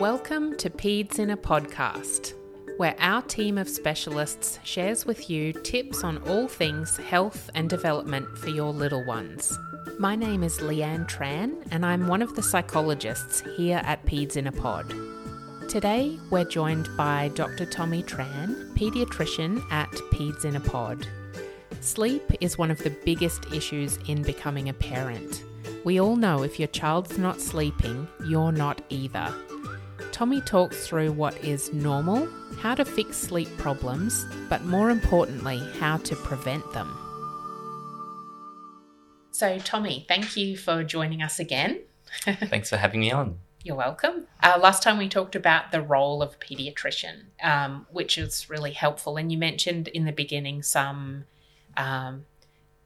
Welcome to Peds in a Podcast, where our team of specialists shares with you tips on all things health and development for your little ones. My name is Leanne Tran, and I'm one of the psychologists here at Peds in a Pod. Today, we're joined by Dr. Tommy Tran, paediatrician at Peds in a Pod. Sleep is one of the biggest issues in becoming a parent. We all know if your child's not sleeping, you're not either. Tommy talks through what is normal, how to fix sleep problems, but more importantly, how to prevent them. So, Tommy, thank you for joining us again. Thanks for having me on. You're welcome. Uh, last time we talked about the role of a pediatrician, um, which is really helpful. And you mentioned in the beginning some um,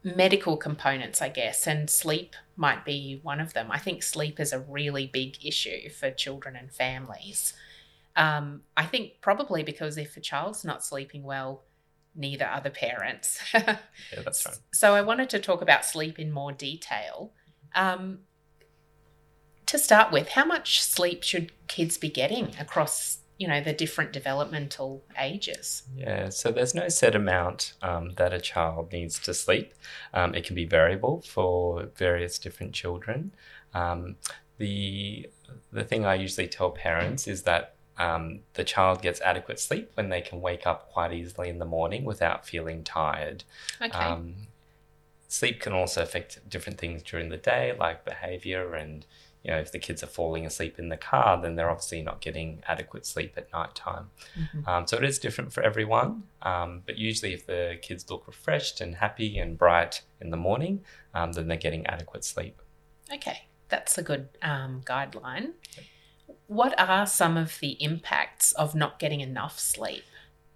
medical components, I guess, and sleep might be one of them. I think sleep is a really big issue for children and families. Um, I think probably because if a child's not sleeping well, neither are the parents. yeah, that's right. So I wanted to talk about sleep in more detail. Um, to start with, how much sleep should kids be getting across you know the different developmental ages. Yeah so there's no set amount um, that a child needs to sleep. Um, it can be variable for various different children. Um, the the thing i usually tell parents is that um, the child gets adequate sleep when they can wake up quite easily in the morning without feeling tired. Okay. Um, sleep can also affect different things during the day like behavior and you know, if the kids are falling asleep in the car, then they're obviously not getting adequate sleep at night time. Mhm. Um, so it is different for everyone. Um, but usually, if the kids look refreshed and happy and bright in the morning, um, then they're getting adequate sleep. Okay, that's a good um, guideline. What are some of the impacts of not getting enough sleep?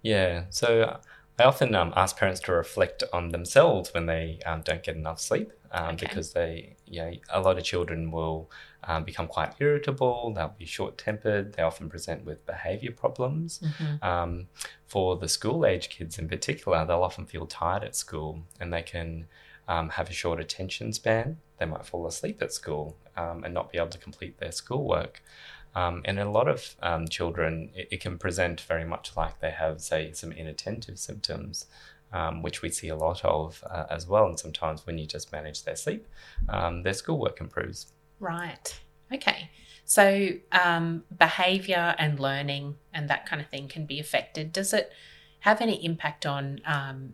Yeah. So I often um, ask parents to reflect on themselves when they um, don't get enough sleep um, Okay. because they, you know, a lot of children will um, become quite irritable, they'll be short tempered, they often present with behavior problems. Um, for the school age kids in particular, they'll often feel tired at school and they can um, have a short attention span. They might fall asleep at school um, and not be able to complete their schoolwork. Um, and in a lot of um, children, it, it can present very much like they have, say, some inattentive symptoms, um, which we see a lot of uh, as well. And sometimes when you just manage their sleep, um, their schoolwork improves. Right. Okay. So, um, behavior and learning and that kind of thing can be affected. Does it have any impact on um,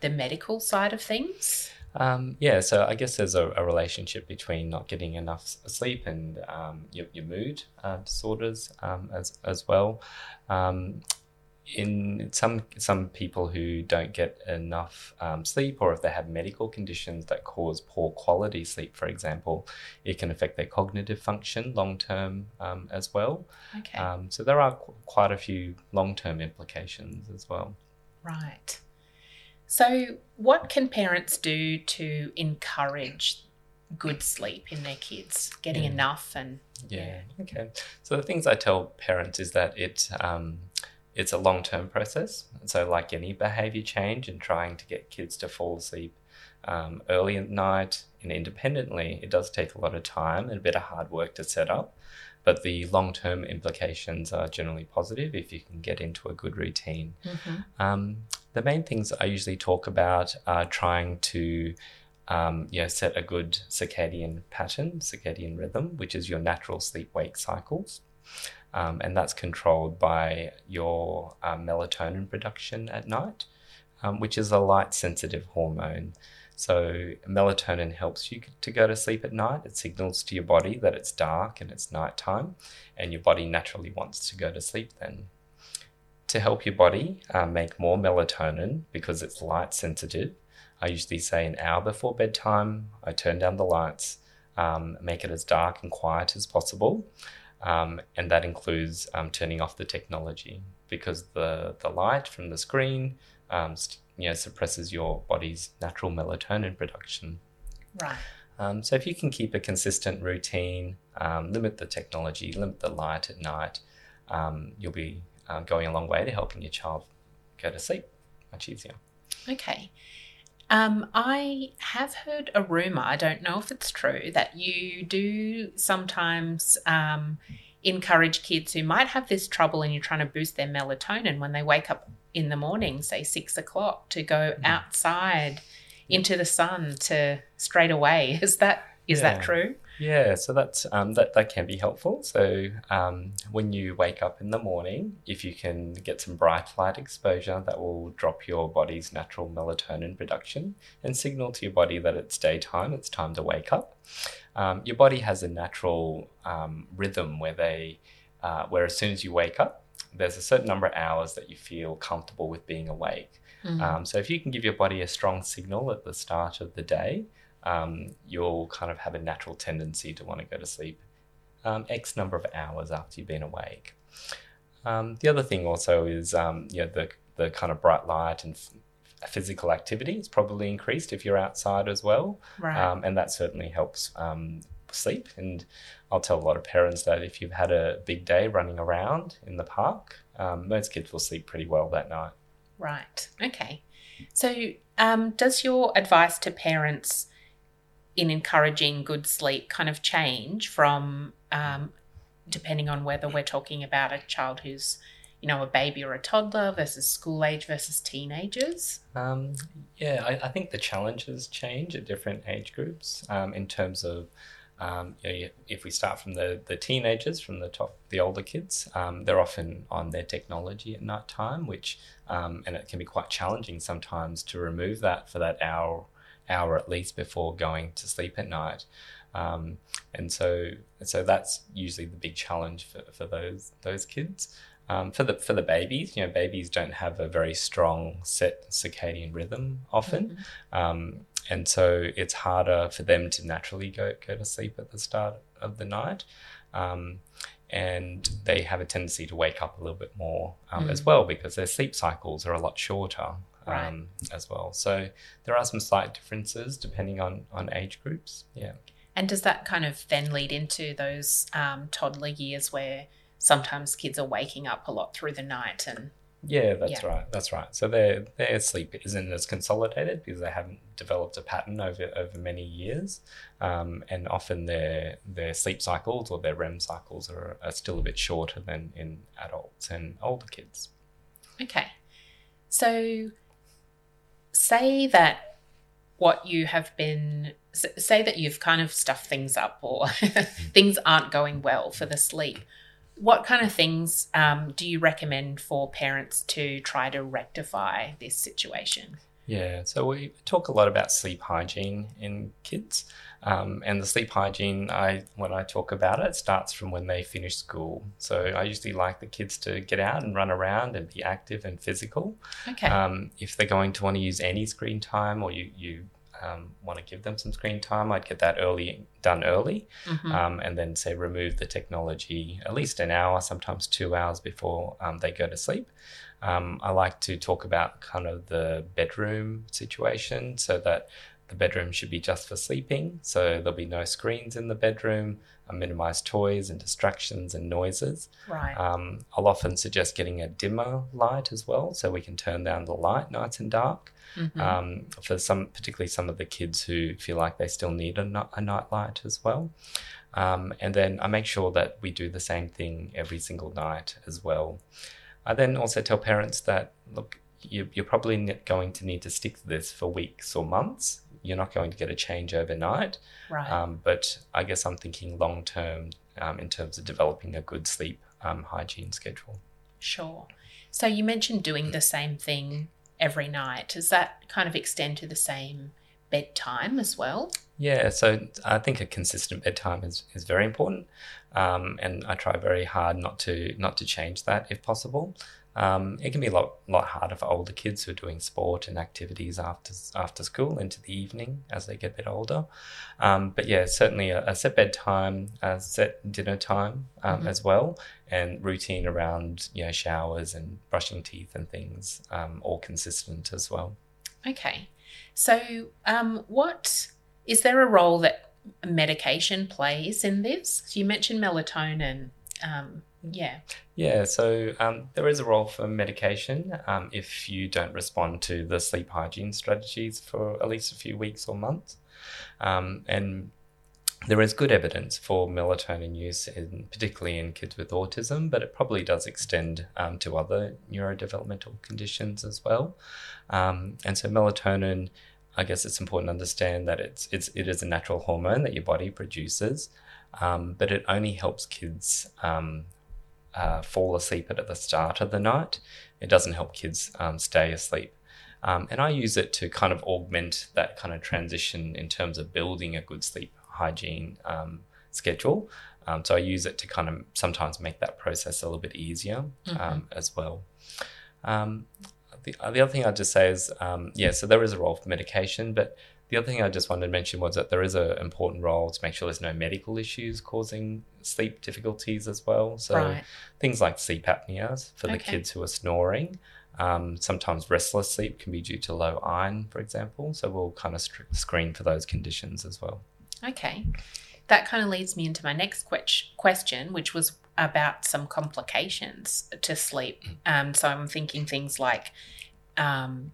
the medical side of things? Um, yeah, so I guess there's a, a relationship between not getting enough sleep and um, your, your mood uh, disorders um, as as well. In some some people who don't get enough um, sleep, or if they have medical conditions that cause poor quality sleep, for example, it can affect their cognitive function long term um, as well. Okay. Um, so there are qu- quite a few long term implications as well. right. So, what can parents do to encourage good sleep in their kids, getting Yeah. enough and Yeah. Okay. So the things I tell parents is that it um, it's a long term process. So like any behavior change and trying to get kids to fall asleep um, early at night and independently, it does take a lot of time and a bit of hard work to set up. But the long term implications are generally positive if you can get into a good routine. Um, the main things I usually talk about are trying to um, you know, set a good circadian pattern, circadian rhythm, which is your natural sleep wake cycles. Um, and that's controlled by your um, melatonin production at night, um, which is a light sensitive hormone. So, melatonin helps you to go to sleep at night. It signals to your body that it's dark and it's nighttime, and your body naturally wants to go to sleep then to help your body uh, make more melatonin because it's light sensitive. I usually say an hour before bedtime, I turn down the lights, um, make it as dark and quiet as possible. Um, and that includes um, turning off the technology because the, the light from the screen um, st- you know, suppresses your body's natural melatonin production. right. Um, so if you can keep a consistent routine, um, limit the technology, limit the light at night, um, you'll be uh, going a long way to helping your child go to sleep much easier. Okay. Um, I have heard a rumor, I don't know if it's true, that you do sometimes um, encourage kids who might have this trouble and you're trying to boost their melatonin when they wake up in the morning, say six o'clock, to go Mm. outside into the sun to straight away. Is that is Yeah. that true? Yeah, so that's um, that that can be helpful. So um, when you wake up in the morning, if you can get some bright light exposure, that will drop your body's natural melatonin production and signal to your body that it's daytime, it's time to wake up. Um, your body has a natural um, rhythm where they, uh, where as soon as you wake up, there's a certain number of hours that you feel comfortable with being awake. Mm. Um, so if you can give your body a strong signal at the start of the day, um, you'll kind of have a natural tendency to want to go to sleep um, X number of hours after you've been awake. Um, the other thing also is um, you know, the, the kind of bright light and f- physical activity is probably increased if you're outside as well. right. Um, and that certainly helps um, sleep. And I'll tell a lot of parents that if you've had a big day running around in the park, um, most kids will sleep pretty well that night. Right. Okay. So, um, does your advice to parents in encouraging good sleep kind of change from um, depending on whether we're talking about a child who's, you know, a baby or a toddler versus school age versus teenagers? Um, yeah, I, I think the challenges change at different age groups um, in terms of. Um, you know, if we start from the, the teenagers, from the top, the older kids, um, they're often on their technology at night time, which um, and it can be quite challenging sometimes to remove that for that hour hour at least before going to sleep at night. Um, and so so that's usually the big challenge for, for those those kids. Um, for the for the babies, you know, babies don't have a very strong set circadian rhythm often, um, and so it's harder for them to naturally go go to sleep at the start of the night. Um, and they have a tendency to wake up a little bit more um, as Mm. well because their sleep cycles are a lot shorter Right. um, as well. So there are some slight differences depending on on age groups. Yeah. And does that kind of then lead into those um, toddler years where sometimes kids are waking up a lot through the night and Yeah, that's Yeah. right. That's right. So their their sleep isn't as consolidated because they haven't developed a pattern over over many years, um, and often their their sleep cycles or their REM cycles are, are still a bit shorter than in adults and older kids. Okay. So say that what you have been say that you've kind of stuffed things up or things aren't going well for the sleep. What kind of things um, do you recommend for parents to try to rectify this situation? Yeah, so we talk a lot about sleep hygiene in kids, um, and the sleep hygiene. I when I talk about it, starts from when they finish school. So I usually like the kids to get out and run around and be active and physical. Okay. Um, if they're going to want to use any screen time, or you you um, want to give them some screen time, I'd get that early done early, Mhm. um, and then say remove the technology at least an hour, sometimes two hours before um, they go to sleep. Um, I like to talk about kind of the bedroom situation, so that the bedroom should be just for sleeping. So there'll be no screens in the bedroom. I minimize toys and distractions and noises. right. Um, I'll often suggest getting a dimmer light as well, so we can turn down the light nice and dark. Mhm. Um, for some, particularly some of the kids who feel like they still need a, a night light as well. Um, and then I make sure that we do the same thing every single night as well. I then also tell parents that look, you, you're probably going to need to stick to this for weeks or months. You're not going to get a change overnight. right. Um, but I guess I'm thinking long term um, in terms of developing a good sleep um, hygiene schedule. Sure. So you mentioned doing the same thing every night. Does that kind of extend to the same bedtime as well? Yeah, so I think a consistent bedtime is, is very important, um, and I try very hard not to not to change that if possible. Um, it can be a lot lot harder for older kids who are doing sport and activities after after school into the evening as they get a bit older. Um, but yeah, certainly a, a set bedtime, a set dinner time um, Mhm. as well, and routine around you know showers and brushing teeth and things, um, all consistent as well. Okay. So, um, what is there a role that medication plays in this? So you mentioned melatonin. Um, yeah. Yeah, so um, there is a role for medication um, if you don't respond to the sleep hygiene strategies for at least a few weeks or months. Um, and there is good evidence for melatonin use, in, particularly in kids with autism, but it probably does extend um, to other neurodevelopmental conditions as well. Um, and so, melatonin, I guess it's important to understand that it's, it's it is a natural hormone that your body produces, um, but it only helps kids um, uh, fall asleep at the start of the night. It doesn't help kids um, stay asleep. Um, and I use it to kind of augment that kind of transition in terms of building a good sleep hygiene um, schedule. Um, so I use it to kind of sometimes make that process a little bit easier mm-hmm. Um, as well. Um, the, the other thing I'd just say is, um, yeah, so there is a role for medication, but the other thing I just wanted to mention was that there is an important role to make sure there's no medical issues causing sleep difficulties as well. So right. things like sleep apneas for okay. the kids who are snoring. Um, sometimes restless sleep can be due to low iron, for example. So we'll kind of st- screen for those conditions as well. Okay. That kind of leads me into my next que- question, which was about some complications to sleep. Um, so I'm thinking things like um,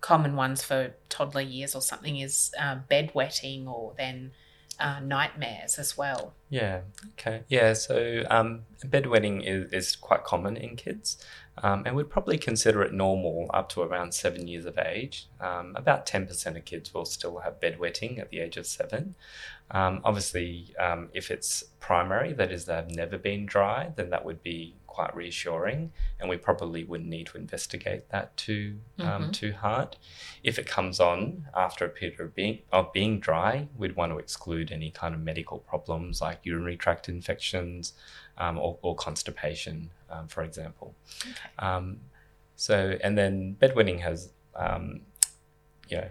common ones for toddler years or something is uh, bedwetting or then uh, nightmares as well. Yeah. Okay. Yeah. So um, bedwetting is, is quite common in kids. Um, and we'd probably consider it normal up to around seven years of age. Um, about 10% of kids will still have bedwetting at the age of seven. Um, obviously, um, if it's primary, that is, they've never been dry, then that would be quite reassuring, and we probably wouldn't need to investigate that too um, mm-hmm. too hard. If it comes on after a period of being of being dry, we'd want to exclude any kind of medical problems like urinary tract infections um, or, or, constipation, um, for example. Okay. Um, so, and then bedwetting has, um, you know,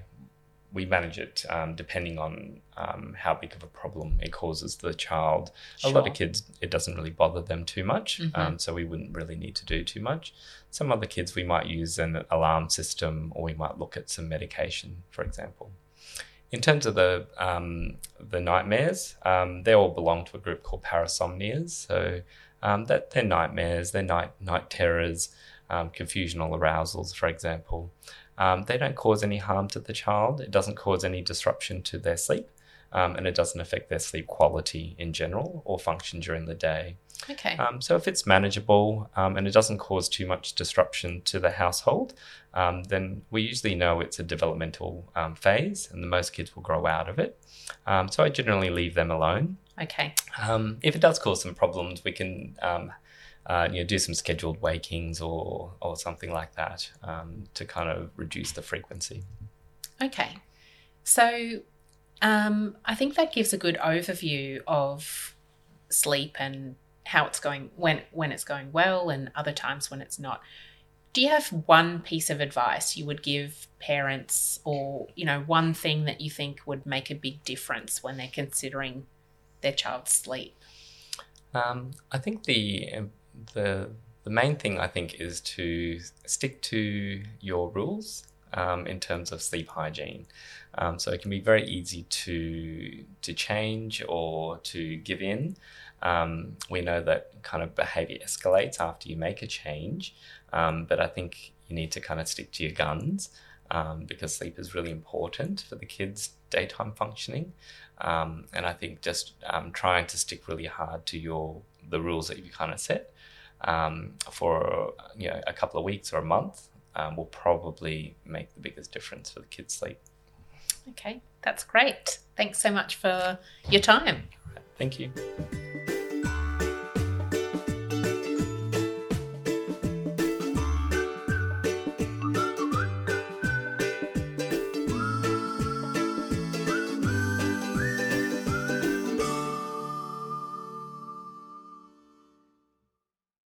we manage it um, depending on um, how big of a problem it causes the child. Sure. A lot of kids, it doesn't really bother them too much, mm-hmm. um, so we wouldn't really need to do too much. Some other kids, we might use an alarm system or we might look at some medication, for example. In terms of the um, the nightmares, um, they all belong to a group called parasomnias. So um, that they're nightmares, they're night night terrors, confusional arousals, for example. Um, they don't cause any harm to the child. It doesn't cause any disruption to their sleep, um, and it doesn't affect their sleep quality in general or function during the day. Okay. Um, so if it's manageable um, and it doesn't cause too much disruption to the household, um, then we usually know it's a developmental um, phase, and the most kids will grow out of it. so I generally leave them alone. Okay. if it does cause some problems, we can uh, you know, do some scheduled wakings or or something like that um, to kind of reduce the frequency. Okay, so um, I think that gives a good overview of sleep and how it's going when when it's going well and other times when it's not. Do you have one piece of advice you would give parents, or you know, one thing that you think would make a big difference when they're considering their child's sleep? Um, I think the the the main thing I think is to stick to your rules um, in terms of sleep hygiene. Um, so it can be very easy to to change or to give in. Um, we know that kind of behavior escalates after you make a change, um, but I think you need to kind of stick to your guns um, because sleep is really important for the kids' daytime functioning. Um, and I think just trying to stick really hard to your the rules that you kind of set um, for you know a couple of weeks or a month um, will probably make the biggest difference for the kids' sleep. Okay, that's great. Thanks so much for your time. Thank you.